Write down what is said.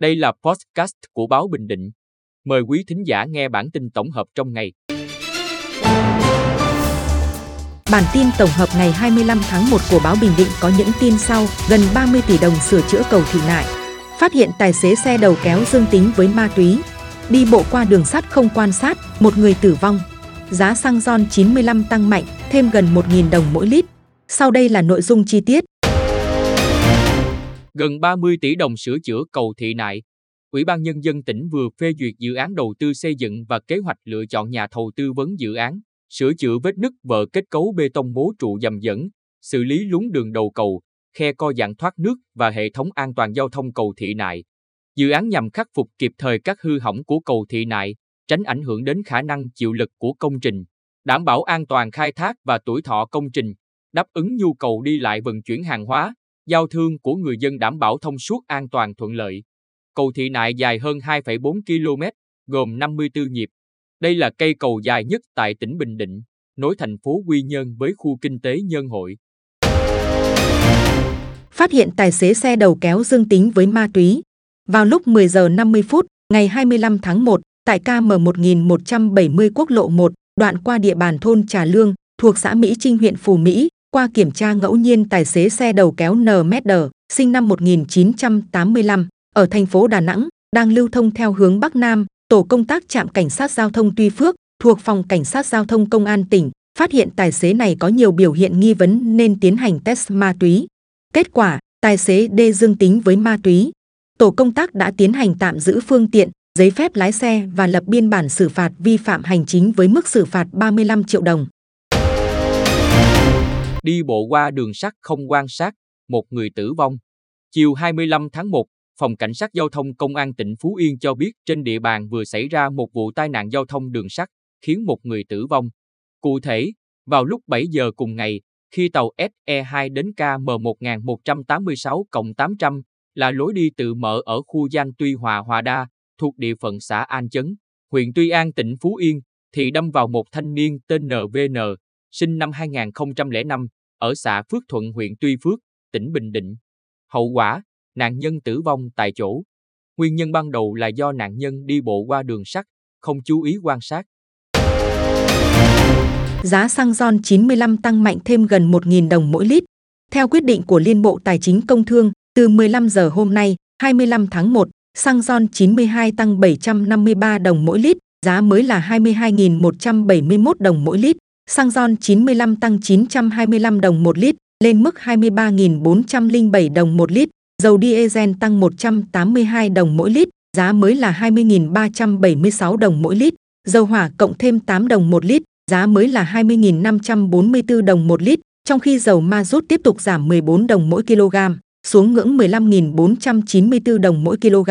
Đây là podcast của báo Bình Định. Mời quý thính giả nghe bản tin tổng hợp trong ngày. Bản tin tổng hợp ngày 25 tháng 1 của báo Bình Định có những tin sau, gần 30 tỷ đồng sửa chữa cầu Thị Nại. Phát hiện tài xế xe đầu kéo dương tính với ma túy. Đi bộ qua đường sắt không quan sát, một người tử vong. Giá xăng RON 95 tăng mạnh, thêm gần 1.000 đồng mỗi lít. Sau đây là nội dung chi tiết. Gần 30 tỷ đồng sửa chữa cầu Thị Nại. Ủy ban Nhân dân tỉnh vừa phê duyệt dự án đầu tư xây dựng và kế hoạch lựa chọn nhà thầu tư vấn dự án, sửa chữa vết nứt vỡ kết cấu bê tông mố trụ dầm dẫn, xử lý lún đường đầu cầu, khe co giãn thoát nước và hệ thống an toàn giao thông cầu Thị Nại. Dự án nhằm khắc phục kịp thời các hư hỏng của cầu Thị Nại, tránh ảnh hưởng đến khả năng chịu lực của công trình, đảm bảo an toàn khai thác và tuổi thọ công trình, đáp ứng nhu cầu đi lại vận chuyển hàng hóa, giao thương của người dân đảm bảo thông suốt an toàn thuận lợi. Cầu Thị Nại dài hơn 2,4 km, gồm 54 nhịp. Đây là cây cầu dài nhất tại tỉnh Bình Định, nối thành phố Quy Nhơn với khu kinh tế Nhân Hội. Phát hiện tài xế xe đầu kéo dương tính với ma túy. Vào lúc 10 giờ 50 phút, ngày 25 tháng 1, tại KM 1170 quốc lộ 1, đoạn qua địa bàn thôn Trà Lương, thuộc xã Mỹ Trinh huyện Phù Mỹ, qua kiểm tra ngẫu nhiên tài xế xe đầu kéo NMD, sinh năm 1985, ở thành phố Đà Nẵng, đang lưu thông theo hướng Bắc Nam, tổ công tác trạm cảnh sát giao thông Tuy Phước, thuộc phòng cảnh sát giao thông công an tỉnh, phát hiện tài xế này có nhiều biểu hiện nghi vấn nên tiến hành test ma túy. Kết quả, tài xế D dương tính với ma túy. Tổ công tác đã tiến hành tạm giữ phương tiện, giấy phép lái xe và lập biên bản xử phạt vi phạm hành chính với mức xử phạt 35 triệu đồng. Đi bộ qua đường sắt không quan sát, một người tử vong. Chiều 25 tháng 1, Phòng Cảnh sát Giao thông Công an tỉnh Phú Yên cho biết trên địa bàn vừa xảy ra một vụ tai nạn giao thông đường sắt, khiến một người tử vong. Cụ thể, vào lúc 7 giờ cùng ngày, khi tàu SE2 đến KM 1186-800 là lối đi tự mở ở khu gian Tuy Hòa Hòa Đa, thuộc địa phận xã An Chấn, huyện Tuy An tỉnh Phú Yên, thì đâm vào một thanh niên tên NVN, sinh năm 2005, ở xã Phước Thuận huyện Tuy Phước, tỉnh Bình Định. Hậu quả, nạn nhân tử vong tại chỗ. Nguyên nhân ban đầu là do nạn nhân đi bộ qua đường sắt, không chú ý quan sát. Giá xăng RON 95 tăng mạnh thêm gần 1.000 đồng mỗi lít. Theo quyết định của Liên Bộ Tài chính Công Thương, từ 15 giờ hôm nay, 25 tháng 1, xăng RON 92 tăng 753 đồng mỗi lít, giá mới là 22.171 đồng mỗi lít. Xăng RON 95 tăng 925 đồng một lít, lên mức 23.407 đồng một lít. Dầu diesel tăng 182 đồng mỗi lít, giá mới là 20.376 đồng mỗi lít. Dầu hỏa cộng thêm 8 đồng một lít, giá mới là 20.544 đồng một lít, trong khi dầu ma rút tiếp tục giảm 14 đồng mỗi kg, xuống ngưỡng 15.494 đồng mỗi kg.